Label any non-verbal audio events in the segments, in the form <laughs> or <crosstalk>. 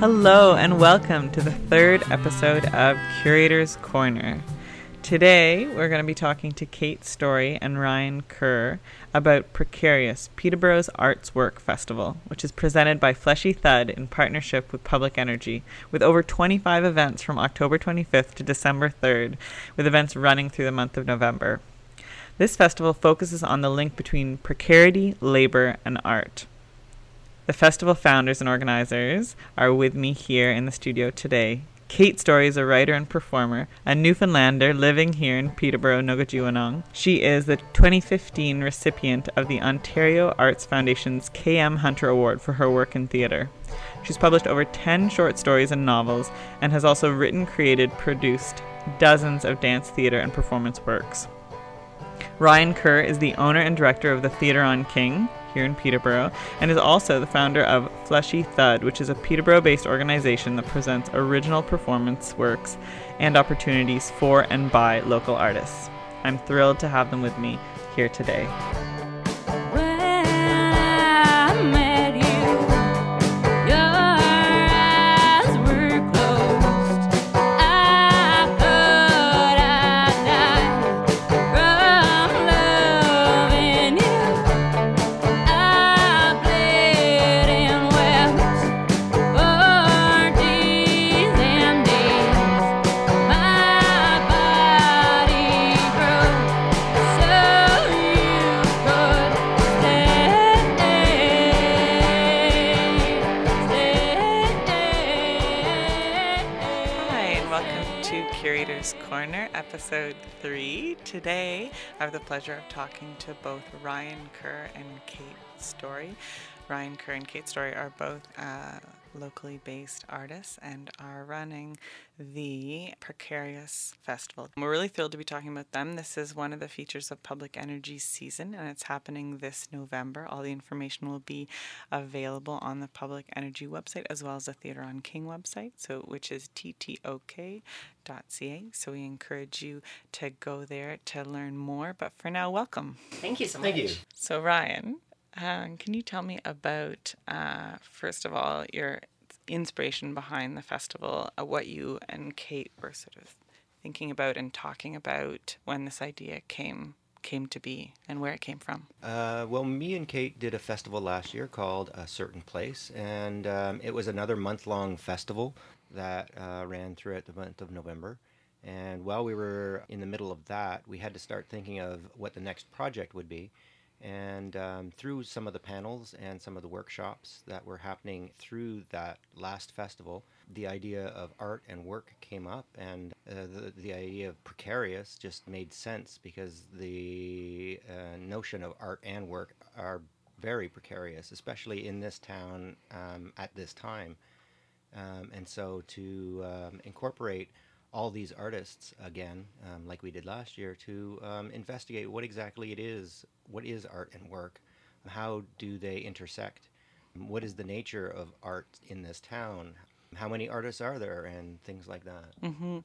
Hello, and welcome to the third episode of Curator's Corner. Today, we're going to be talking to Kate Story and Ryan Kerr about Precarious, Peterborough's Arts Work Festival, which is presented by Fleshy Thud in partnership with Public Energy, with over 25 events from October 25th to December 3rd, with events running through the month of November. This festival focuses on the link between precarity, labor, and art. The festival founders and organizers are with me here in the studio today. Kate Story is a writer and performer, a Newfoundlander living here in Peterborough, Nogojiwanong. She is the 2015 recipient of the Ontario Arts Foundation's K.M. Hunter Award for her work in theatre. She's published over 10 short stories and novels and has also written, created, produced dozens of dance, theatre, and performance works. Ryan Kerr is the owner and director of the Theatre on King, here in Peterborough, and is also the founder of Fleshy Thud, which is a Peterborough based organization that presents original performance works and opportunities for and by local artists. I'm thrilled to have them with me here today. Episode three. Today, I have the pleasure of talking to both Ryan Kerr and Kate Story. Ryan Kerr and Kate Story are both uh, locally based artists and are running the Precarious Festival. We're really thrilled to be talking about them. This is one of the features of Public Energy season and it's happening this November. All the information will be available on the Public Energy website as well as the Theatre on King website, so which is ttok.ca. So we encourage you to go there to learn more. But for now, welcome. Thank you so much. Thank you. So Ryan, uh, can you tell me about, uh, first of all, your inspiration behind the festival, uh, what you and Kate were sort of thinking about and talking about when this idea came came to be and where it came from? Uh, well, me and Kate did a festival last year called A Certain Place, and um, it was another month long festival that uh, ran throughout the month of November. And while we were in the middle of that, we had to start thinking of what the next project would be. And um, through some of the panels and some of the workshops that were happening through that last festival, the idea of art and work came up, and uh, the, the idea of precarious just made sense because the uh, notion of art and work are very precarious, especially in this town um, at this time. Um, and so to um, incorporate all these artists again, um, like we did last year, to um, investigate what exactly it is, what is art and work, how do they intersect, what is the nature of art in this town, how many artists are there, and things like that. Mm-hmm.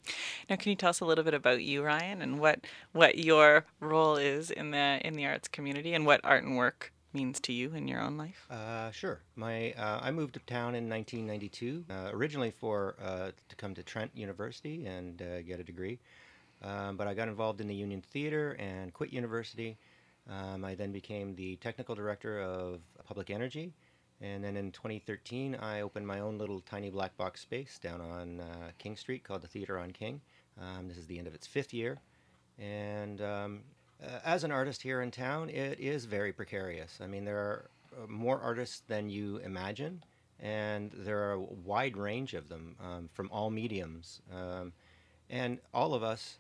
Now, can you tell us a little bit about you, Ryan, and what what your role is in the in the arts community, and what art and work means to you in your own life? Uh, sure. My uh, I moved to town in 1992, uh, originally for uh, to come to Trent University and uh, get a degree, um, but I got involved in the Union Theater and quit university. Um, I then became the technical director of Public Energy, and then in 2013 I opened my own little tiny black box space down on uh, King Street called the Theater on King. Um, this is the end of its fifth year, and um, as an artist here in town, it is very precarious. I mean, there are uh, more artists than you imagine, and there are a wide range of them um, from all mediums. Um, and all of us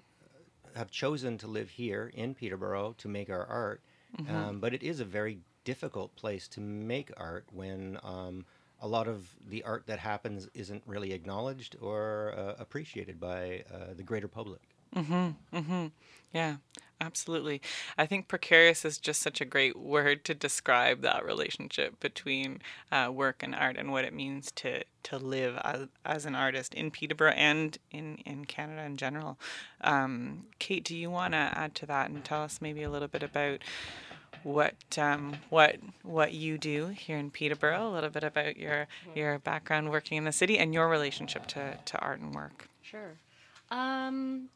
have chosen to live here in Peterborough to make our art, mm-hmm. um, but it is a very difficult place to make art when um, a lot of the art that happens isn't really acknowledged or uh, appreciated by uh, the greater public. Mm-hmm. Mm-hmm. Yeah, absolutely. I think precarious is just such a great word to describe that relationship between uh, work and art and what it means to to live as, as an artist in Peterborough and in in Canada in general. Um, Kate, do you want to add to that and tell us maybe a little bit about what um, what what you do here in Peterborough, a little bit about your your background working in the city and your relationship to, to art and work. Sure. Um,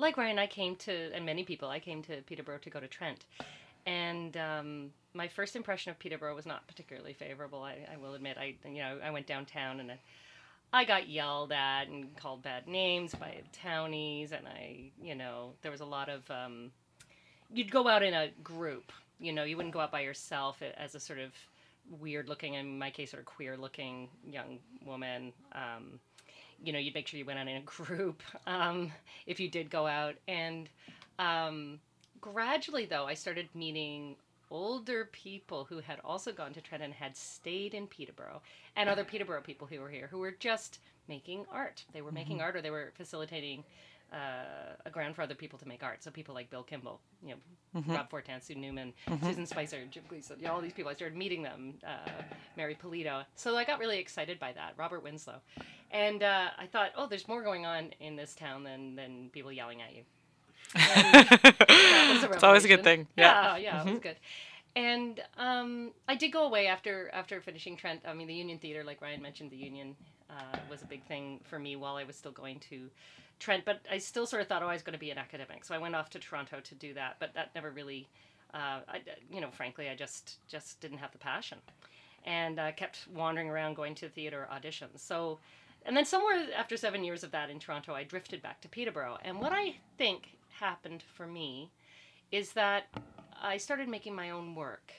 like Ryan, I came to, and many people, I came to Peterborough to go to Trent. And um, my first impression of Peterborough was not particularly favorable. I, I will admit. I you know I went downtown and I, I got yelled at and called bad names by townies, and I you know there was a lot of um, you'd go out in a group. You know, you wouldn't go out by yourself as a sort of weird looking, in my case, sort of queer looking young woman. Um, you know, you'd make sure you went out in a <laughs> group um, if you did go out. And um, gradually, though, I started meeting older people who had also gone to Trent and had stayed in Peterborough, and other Peterborough people who were here who were just making art. They were making mm-hmm. art or they were facilitating uh, a ground for other people to make art. So people like Bill Kimball, you know, mm-hmm. Rob Fortan, Sue Newman, mm-hmm. Susan Spicer, Jim Gleason, you know, all these people. I started meeting them, uh, Mary Polito. So I got really excited by that. Robert Winslow, and uh, I thought, oh, there's more going on in this town than than people yelling at you. <laughs> it's always a good thing. Yeah, yeah, yeah mm-hmm. it was mm-hmm. good. And um, I did go away after after finishing Trent. I mean, the Union Theater, like Ryan mentioned, the Union uh, was a big thing for me while I was still going to Trent, but I still sort of thought, oh, I was going to be an academic. So I went off to Toronto to do that, but that never really, uh, I, you know, frankly, I just just didn't have the passion, and uh, kept wandering around going to theater auditions. So, and then somewhere after seven years of that in Toronto, I drifted back to Peterborough. And what I think happened for me is that I started making my own work.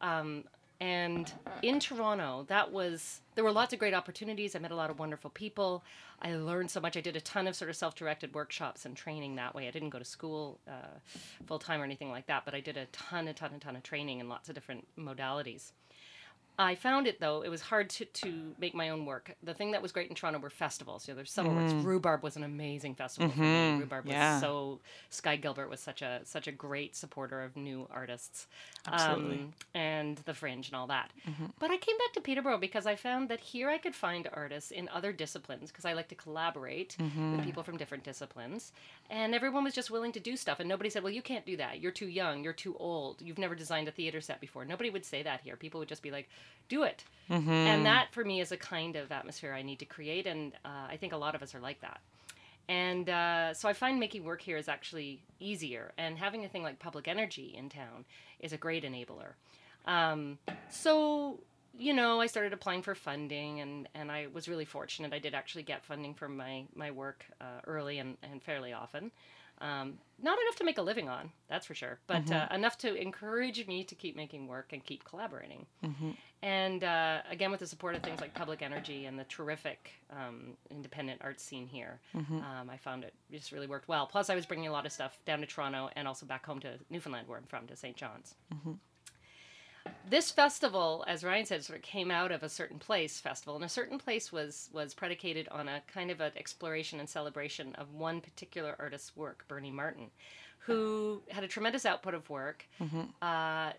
Um, and in Toronto, that was there were lots of great opportunities. I met a lot of wonderful people. I learned so much. I did a ton of sort of self-directed workshops and training that way. I didn't go to school uh, full time or anything like that, but I did a ton, a ton, a ton of training in lots of different modalities. I found it though it was hard to, to make my own work. The thing that was great in Toronto were festivals. You know, there's summer mm. works. Rhubarb was an amazing festival mm-hmm. for me. Rhubarb yeah. was so. Sky Gilbert was such a such a great supporter of new artists, absolutely, um, and the Fringe and all that. Mm-hmm. But I came back to Peterborough because I found that here I could find artists in other disciplines because I like to collaborate mm-hmm. with people from different disciplines, and everyone was just willing to do stuff. And nobody said, "Well, you can't do that. You're too young. You're too old. You've never designed a theater set before." Nobody would say that here. People would just be like do it. Mm-hmm. And that for me is a kind of atmosphere I need to create. And uh, I think a lot of us are like that. And uh, so I find making work here is actually easier. And having a thing like public energy in town is a great enabler. Um, so, you know, I started applying for funding and, and I was really fortunate. I did actually get funding for my, my work uh, early and, and fairly often. Um, not enough to make a living on, that's for sure, but mm-hmm. uh, enough to encourage me to keep making work and keep collaborating. Mm-hmm. And uh, again, with the support of things like Public Energy and the terrific um, independent art scene here, mm-hmm. um, I found it just really worked well. Plus, I was bringing a lot of stuff down to Toronto and also back home to Newfoundland, where I'm from, to St. John's. This festival, as Ryan said, sort of came out of a certain place festival, and a certain place was was predicated on a kind of an exploration and celebration of one particular artist's work, Bernie Martin, who had a tremendous output of work. Mm-hmm. Uh,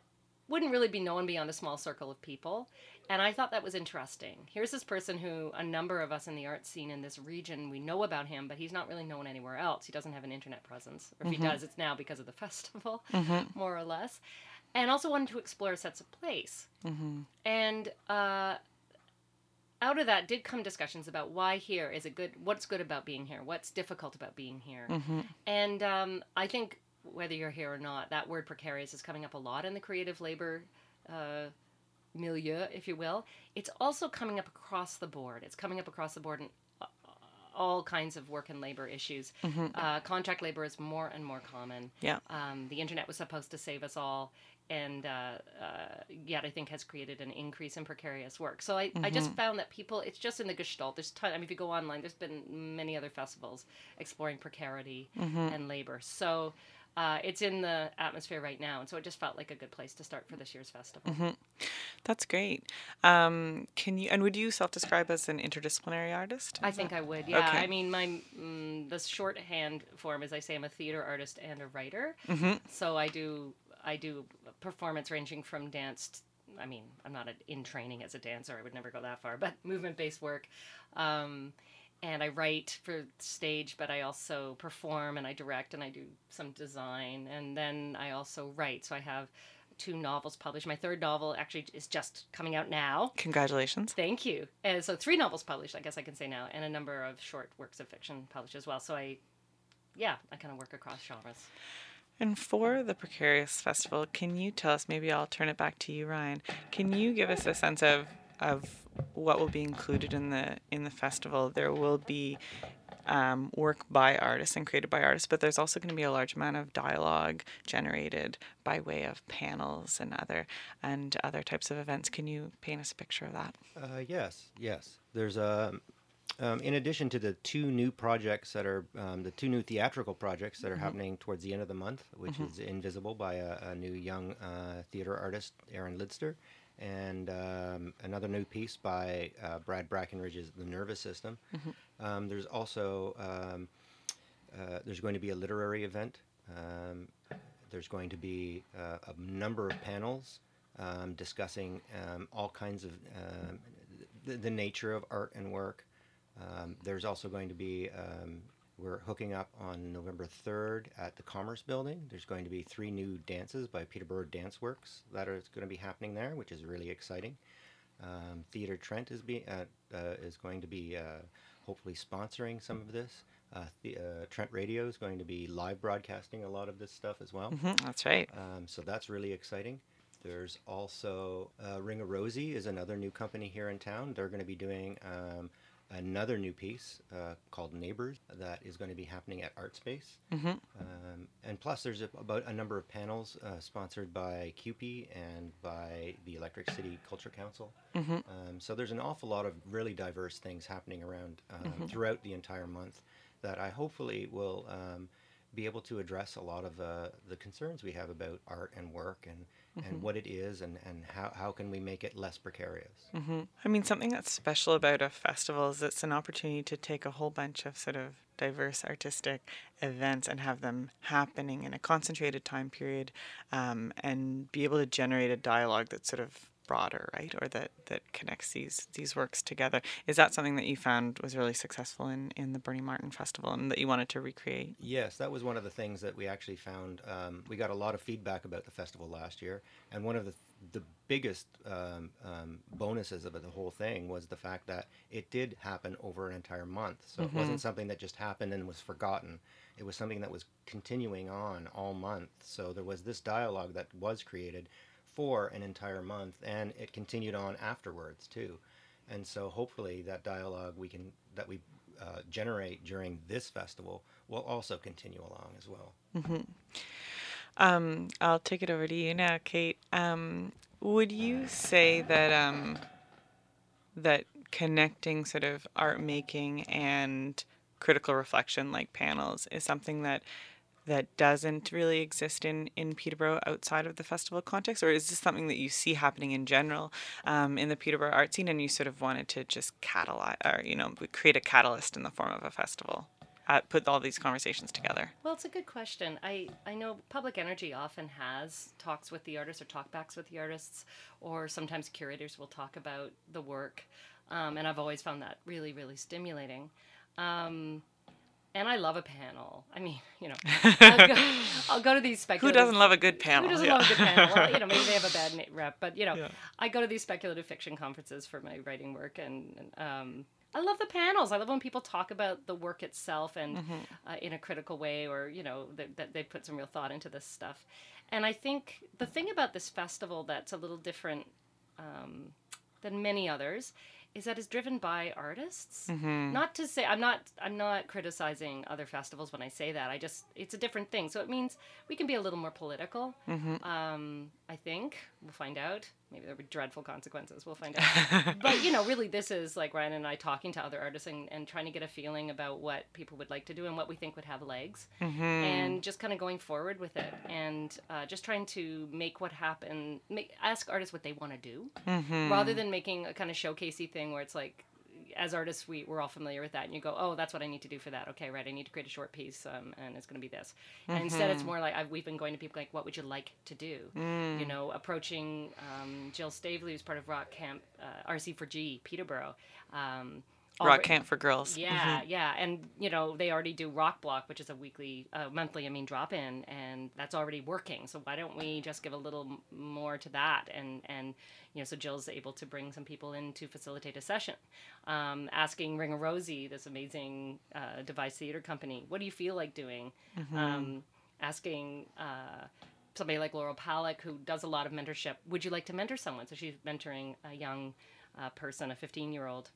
wouldn't really be known beyond a small circle of people. And I thought that was interesting. Here's this person who a number of us in the art scene in this region, we know about him, but he's not really known anywhere else. He doesn't have an internet presence. Or if mm-hmm. he does, it's now because of the <laughs> festival, mm-hmm. more or less and also wanted to explore sets of place. Mm-hmm. And uh, out of that did come discussions about why here is it good, what's good about being here, what's difficult about being here. Mm-hmm. And um, I think whether you're here or not, that word precarious is coming up a lot in the creative labor uh, milieu, if you will. It's also coming up across the board. It's coming up across the board in all kinds of work and labor issues. Mm-hmm. Uh, contract labor is more and more common. Yeah. Um, the internet was supposed to save us all, and uh, uh, yet I think has created an increase in precarious work. So I, mm-hmm. I just mm-hmm. found that people, it's just in the Gestalt. There's ton. I mean, if you go online, there's been many other festivals exploring precarity mm-hmm. and labor. So. Uh, it's in the atmosphere right now, and so it just felt like a good place to start for this year's festival. Mm-hmm. That's great. Um, can you and would you self-describe as an interdisciplinary artist? I think? I would. Yeah. Okay. I mean, my mm, the shorthand form is I say I'm a theater artist and a writer. Mm-hmm. So I do I do performance ranging from dance. I mean, I'm not a, in training as a dancer. I would never go that far, but <laughs> movement based work. Um, and I write for stage, but I also perform and I direct and I do some design. And then I also write. So I have two novels published. My third novel actually is just coming out now. Congratulations. Thank you. And so three novels published, I guess I can say now, and a number of short works of fiction published as well. So I, yeah, I kind of work across genres. And for the Precarious Festival, can you tell us? Maybe I'll turn it back to you, Ryan. Can you give us a sense of of what will be included in the in the festival? There will be um, work by artists and created by artists, but there's also going to be a large amount of dialogue generated by way of panels and other and other types of events. Can you paint us a picture of that? Uh, yes, yes. There's a. Um, in addition to the two new projects that are um, the two new theatrical projects that are mm-hmm. happening towards the end of the month, which mm-hmm. is Invisible by a, a new young uh, theater artist, Aaron Lidster, and um, another new piece by uh, Brad Brackenridge's The Nervous System. Mm-hmm. Um, there's also um, uh, there's going to be a literary event. Um, there's going to be uh, a number of panels um, discussing um, all kinds of the, the, nature of art and work. there's also going to be we're hooking up on November 3rd at the Commerce Building. There's going to be three new dances by Peterborough Dance Works that are going to be happening there, which is really exciting. Um, Theatre Trent is, be, uh, uh, is going to be uh, hopefully sponsoring some of this. Uh, the, uh, Trent Radio is going to be live broadcasting a lot of this stuff as well. Mm-hmm, that's right. Um, so that's really exciting. There's also uh, Ring of Rosie is another new company here in town. They're going to be doing um, another new piece uh, called Neighbors that is going to be happening at ArtSpace. Mm-hmm. Um, and plus, there's a, about a number of panels uh, sponsored by CUPE and by the Electric City Culture Council. Mm-hmm. Um, so there's an awful lot of really diverse things happening around um, mm-hmm. throughout the entire month that I hopefully will um, be able to address a lot of uh, the concerns we have about art and work and. And what it is and, and how, how can we make it less precarious. Mm-hmm. I mean, something that's special about a festival is it's an opportunity to take a whole bunch of sort of diverse artistic events and have them happening in a concentrated time period um, and be able to generate a dialogue that's sort of broader, right? Or that that connects these these works together. Is that something that you found was really successful in in the Bernie Martin Festival and that you wanted to recreate? Yes, that was one of the things that we actually found. Um, we got a lot of feedback about the festival last year, and one of the the biggest um, um, bonuses of the whole thing was the fact that it did happen over an entire month. So mm-hmm. it wasn't something that just happened and was forgotten. It was something that was continuing on all month. So there was this dialogue that was created for an entire month, and it continued on afterwards too. And so hopefully that dialogue we can that we uh, generate during this festival will also continue along as well. Mm-hmm. Um, I'll take it over to you now, Kate. Um, would you say that um, that connecting sort of art making and critical reflection, like panels, is something that that doesn't really exist in, in Peterborough outside of the festival context? Or is this something that you see happening in general um, in the Peterborough art scene and you sort of wanted to just catalyze or, you know, create a catalyst in the form of a festival? Uh, put all these conversations together? Well, it's a good question. I, I know Public Energy often has talks with the artists or talkbacks with the artists, or sometimes curators will talk about the work. Um, and I've always found that really, really stimulating. Um, and I love a panel. I mean, you know, I'll go, <laughs> I'll go to these speculative. Who doesn't love a good panel? Who doesn't yeah. love a good panel? Well, you know, maybe they have a bad <laughs> rep, but you know, yeah. I go to these speculative fiction conferences for my writing work, and, and um, I love the panels. I love when people talk about the work itself and mm-hmm. uh, in a critical way, or you know, that, that they put some real thought into this stuff. And I think the thing about this festival that's a little different um, than many others is that is driven by artists. Mm-hmm. Not to say I'm not I'm not criticizing other festivals when I say that. I just it's a different thing. So it means we can be a little more political. Mm-hmm. Um, I think we'll find out. Maybe there'll be dreadful consequences. We'll find <laughs> out. but you know, really, this is like Ryan and I talking to other artists and, and trying to get a feeling about what people would like to do and what we think would have legs, mm-hmm. and just kind of going forward with it and uh, just trying to make what happen. Make ask artists what they want to do, mm-hmm. rather than making a kind of showcasey thing where it's like as artists, we, we're all familiar with that. And you go, oh, that's what I need to do for that. Okay, right. I need to create a short piece, um, and it's going to be this. Mm-hmm. And instead, it's mm-hmm. more like I've, we've been going to people like, what would you like to do? Mm. You know, approaching um, Jill Stavely, who's part of Rock Camp uh, RC4G Peterborough. Um, rock camp for girls. Yeah, mm-hmm. yeah, and you know they already do Rock Block, which is a weekly, uh, monthly, I mean, drop in, and that's already working. So why don't we just give a little more to that? And and you know, so Jill's able to bring some people in to facilitate a session, um, asking Ring of Rosie, this amazing uh, device theater company, what do you feel like doing? Mm-hmm. Um, asking. Uh, somebody like Laurel Palak, who does a lot of mentorship, would you like to mentor someone? So she's mentoring a young uh, person, a 15 year old,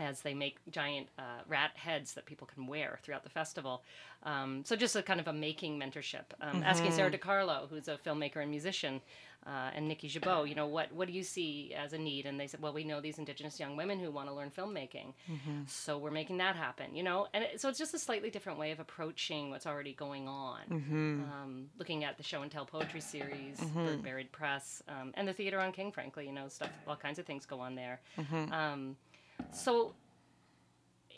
as they make giant uh, rat heads that people can wear throughout the festival. Um, so just a kind of a making mentorship. Um, mm-hmm. Asking Sarah DiCarlo, who's a filmmaker and musician, uh, and Nikki Jabot, you know, what, what do you see as a need? And they said, well, we know these Indigenous young women who want to learn filmmaking. Mm-hmm. So we're making that happen, you know? And it, so it's just a slightly different way of approaching what's already going on. Mm-hmm. Um, looking at the show and tell poetry series, mm-hmm. Bird Buried Press, um, and the theater on King, frankly, you know, stuff, all kinds of things go on there. So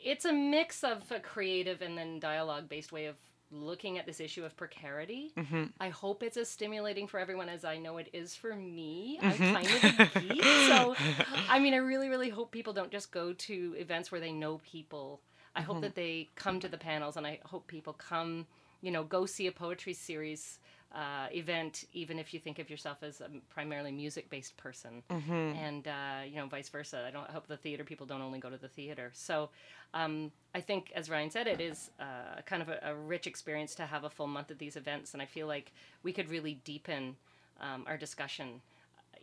it's a mix of a creative and then dialogue based way of looking at this issue of precarity. Mm-hmm. I hope it's as stimulating for everyone as I know it is for me. Mm-hmm. I'm kind of a geek. So, I mean, I really, really hope people don't just go to events where they know people. I mm-hmm. hope that they come to the panels and I hope people come, you know, go see a poetry series uh, event, even if you think of yourself as a primarily music-based person, mm-hmm. and uh, you know, vice versa. I don't I hope the theater people don't only go to the theater. So, um, I think, as Ryan said, it is uh, kind of a, a, rich experience to have a full month of these events, and I feel like we could really deepen um, our discussion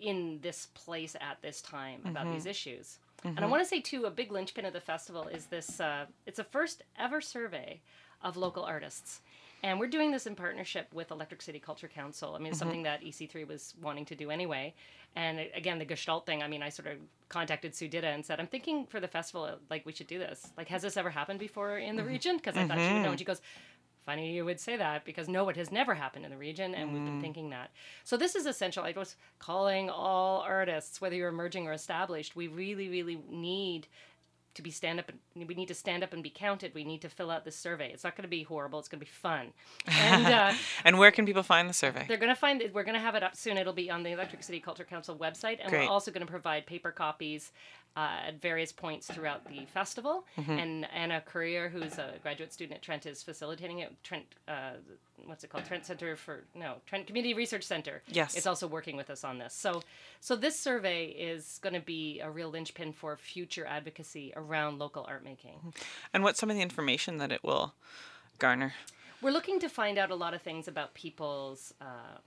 in this place at this time about mm-hmm. these issues. Mm-hmm. And I mm-hmm. want to say too, a big linchpin of the festival is this. Uh, it's a first ever survey of local artists. And we're doing this in partnership with Electric City Culture Council. I mean, it's mm-hmm. something that EC3 was wanting to do anyway. And again, the Gestalt thing, I mean, I sort of contacted Su Ditta and said, I'm thinking for the festival, like, we should do this. Like, has this ever happened before in the mm-hmm. region? Because I mm-hmm. thought she would know. Mm-hmm. And she goes, funny you would say that because no, it has never happened in the region, and mm. we've been mm-hmm. thinking that. So this is essential. I was calling all artists, whether you're emerging or established, we really, really need to be stand up and we need to stand up and be counted. We need to fill out this survey. It's not going to be horrible. It's going to be fun. And <laughs> uh, and where can people find the survey? They're going to find it we're going to have it up soon. It'll be on the electric city culture council website and Great. we're also going to provide paper copies uh, at various points throughout the festival. Mm-hmm. And Anna Courier, who's a graduate student at Trent, is facilitating it. Trent, uh, what's it called? Trent Center for no Trent Community Research Center. Yes, it's also working with us on this. So, so this survey is going to be a real linchpin for future advocacy around local art making. Mm-hmm. And what's some of the information that it will garner? We're looking to find out a lot of things about people's. Uh,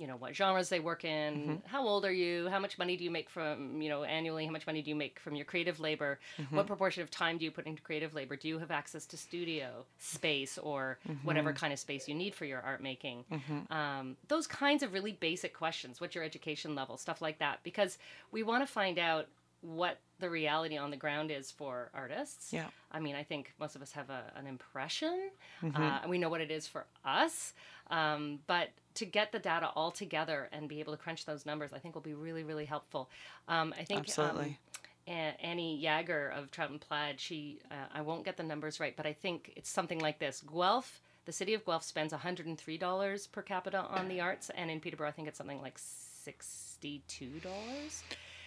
you know what genres they work in mm-hmm. how old are you how much money do you make from you know annually how much money do you make from your creative labor mm-hmm. what proportion of time do you put into creative labor do you have access to studio space or mm-hmm. whatever kind of space you need for your art making mm-hmm. um, those kinds of really basic questions what's your education level stuff like that because we want to find out what the reality on the ground is for artists. Yeah. I mean, I think most of us have a, an impression, mm-hmm. uh, and we know what it is for us. Um, but to get the data all together and be able to crunch those numbers, I think will be really, really helpful. Um, I think absolutely. Um, Annie Yager of Trout and Plaid, she, uh, I won't get the numbers right, but I think it's something like this. Guelph, the city of Guelph spends $103 per capita on the arts, and in Peterborough, I think it's something like $62.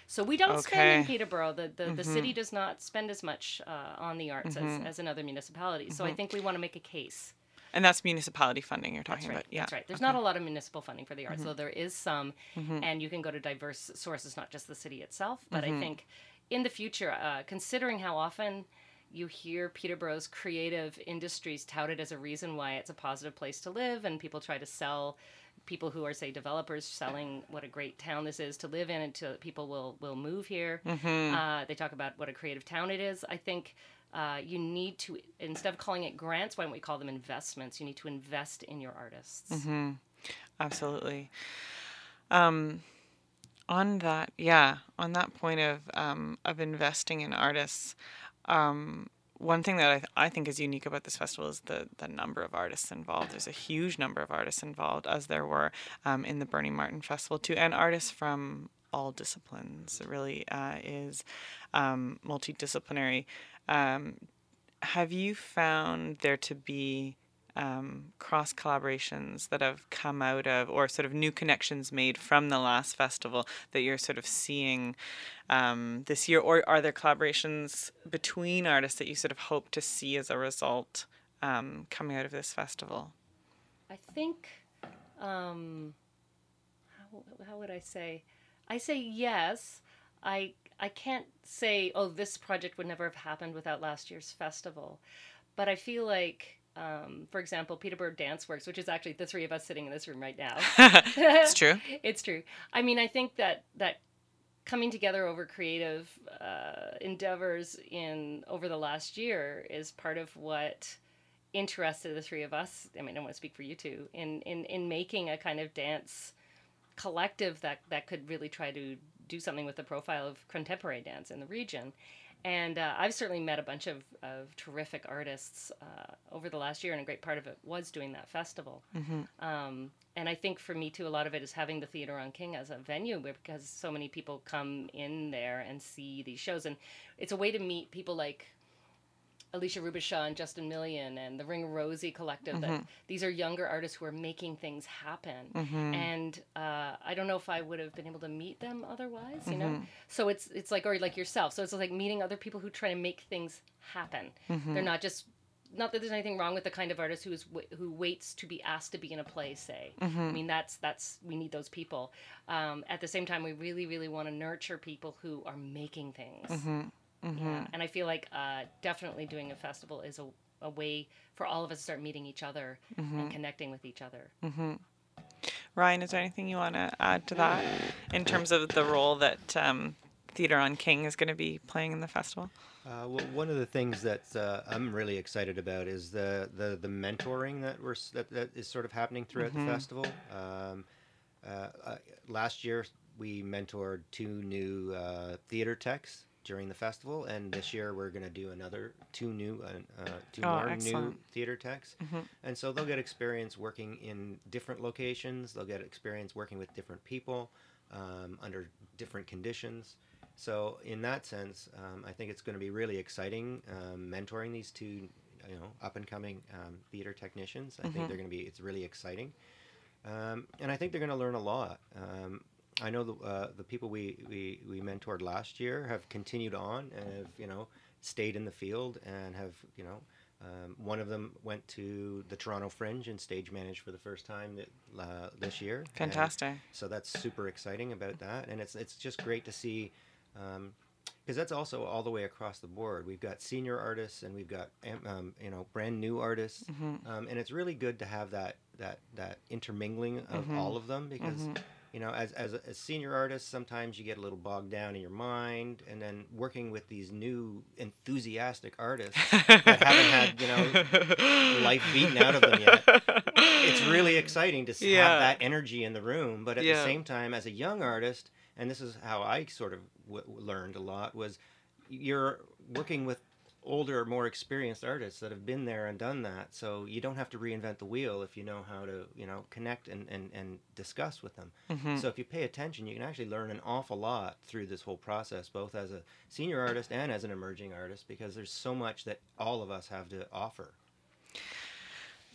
So we don't okay. spend in Peterborough. The the, mm-hmm. the city does not spend as much uh, on the arts mm-hmm. as, as in other municipalities. Mm-hmm. So I mm-hmm. think we want to make a case and that's municipality funding you're talking right. about. Yeah. That's right. There's okay. not a lot of municipal funding for the arts, mm-hmm. though there is some. Mm-hmm. And you can go to diverse sources, not just the city itself. But mm-hmm. I think in the future, uh, considering how often you hear Peterborough's creative industries touted as a reason why it's a positive place to live, and people try to sell people who are say developers selling what a great town this is to live in and to people will will move here. Mm-hmm. uh, they talk about what a creative town it is. I think uh, you need to instead of calling it grants why don't we call them investments? You need to invest in your artists. Mm-hmm. absolutely. Um, on that yeah on that point of um, of investing in artists um, one thing that I, th- I think is unique about this festival is the, the number of artists involved. There's a huge number of artists involved, as there were um, in the Bernie Martin Festival too, and artists from all disciplines. It really uh, is um, multidisciplinary. Um, have you found there to be um, cross collaborations that have come out of, or sort of new connections made from the last festival that you're sort of seeing um, this year? Or are there collaborations between artists that you sort of hope to see as a result um, coming out of this festival? I think, um, how, how would I say? I say yes. I I can't say, oh, this project would never have happened without last year's festival. But I feel like, um, for example, Peterborough Dance Works, which is actually the three of us sitting in this room right now. <laughs> it's true. <laughs> it's true. I mean, I think that that coming together over creative uh, endeavors in over the last year is part of what interested the three of us. I mean, I want to speak for you too in in in making a kind of dance collective that that could really try to do something with the profile of contemporary dance in the region. And uh, I've certainly met a bunch of, of terrific artists uh, over the last year, and a great part of it was doing that festival. Mm-hmm. Um, and I think for me too, a lot of it is having the Theatre on King as a venue because so many people come in there and see these shows, and it's a way to meet people like Alicia Rubishaw and Justin Million and the Ring Rosie Collective. Mm-hmm. That these are younger artists who are making things happen. Mm-hmm. And uh, I don't know if I would have been able to meet them otherwise. You mm-hmm. know, so it's it's like or like yourself. So it's like meeting other people who try to make things happen. Mm-hmm. They're not just not that there's anything wrong with the kind of artist who is who waits to be asked to be in a play. Say, mm-hmm. I mean that's that's we need those people. Um, at the same time, we really really want to nurture people who are making things. Mm-hmm. Mm-hmm. Yeah, and I feel like uh, definitely doing a festival is a, a way for all of us to start meeting each other mm-hmm. and connecting with each other. Mm-hmm. Ryan, is there anything you want to add to that in terms of the role that um, Theatre on King is going to be playing in the festival? Uh, well, one of the things that uh, I'm really excited about is the, the, the mentoring that we're that, that is sort of happening throughout mm-hmm. the festival. Um, uh, uh, last year, we mentored two new uh, theater techs during the festival, and this year we're going to do another two new, uh, uh, two oh, more excellent. new theater techs, mm-hmm. and so they'll get experience working in different locations. They'll get experience working with different people um, under different conditions. So in that sense, um, I think it's going to be really exciting um, mentoring these two, you know, up and coming um, theater technicians. I mm-hmm. think they're going to be. It's really exciting. Um, and I think they're going to learn a lot. Um, I know the uh, the people we, we we mentored last year have continued on and have you know stayed in the field and have you know um, one of them went to the Toronto Fringe and stage managed for the first time that, uh, this year. Fantastic. And so that's super exciting about that, and it's it's just great to see. Um, because that's also all the way across the board. We've got senior artists and we've got um, you know brand new artists, mm-hmm. um, and it's really good to have that that that intermingling of mm-hmm. all of them because mm-hmm you know, as, as a senior artist, sometimes you get a little bogged down in your mind, and then working with these new enthusiastic artists that haven't had, you know, life beaten out of them yet. It's really exciting to yeah. have that energy in the room, but at yeah. the same time, as a young artist, and this is how I sort of w- learned a lot was you're working with older, more experienced artists that have been there and done that. So you don't have to reinvent the wheel if you know how to, you know, connect and, and, and discuss with them. Mm-hmm. So if you pay attention, you can actually learn an awful lot through this whole process, both as a senior artist and as an emerging artist, because there's so much that all of us have to offer.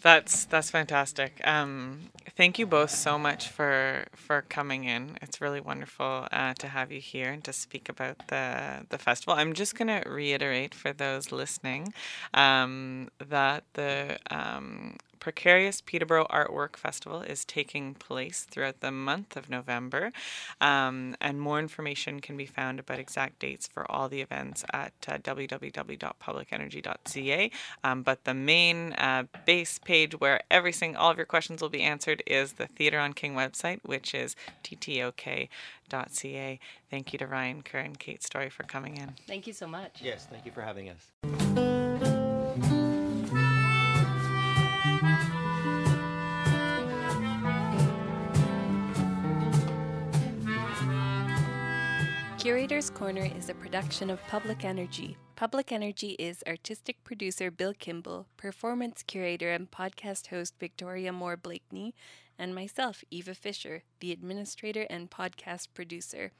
That's that's fantastic. Um, thank you both so much for for coming in. It's really wonderful uh, to have you here and to speak about the the festival. I'm just going to reiterate for those listening um, that the um, Precarious Peterborough Artwork Festival is taking place throughout the month of November, um, and more information can be found about exact dates for all the events at uh, www.publicenergy.ca. Um, but the main uh, base page where every single all of your questions will be answered is the Theatre on King website, which is ttok.ca. Thank you to Ryan Kerr and Kate Story for coming in. Thank you so much. Yes, thank you for having us. Curator's Corner is a production of Public Energy. Public Energy is artistic producer Bill Kimball, performance curator and podcast host Victoria Moore Blakeney, and myself, Eva Fisher, the administrator and podcast producer.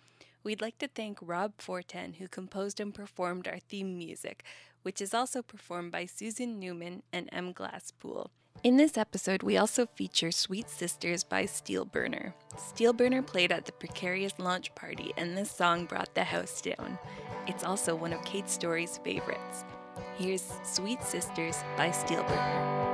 We'd like to thank Rob Forten, who composed and performed our theme music, which is also performed by Susan Newman and M. Glasspool. In this episode, we also feature Sweet Sisters by Steelburner. Steelburner played at the Precarious launch party, and this song brought the house down. It's also one of Kate Story's favorites. Here's Sweet Sisters by Steelburner.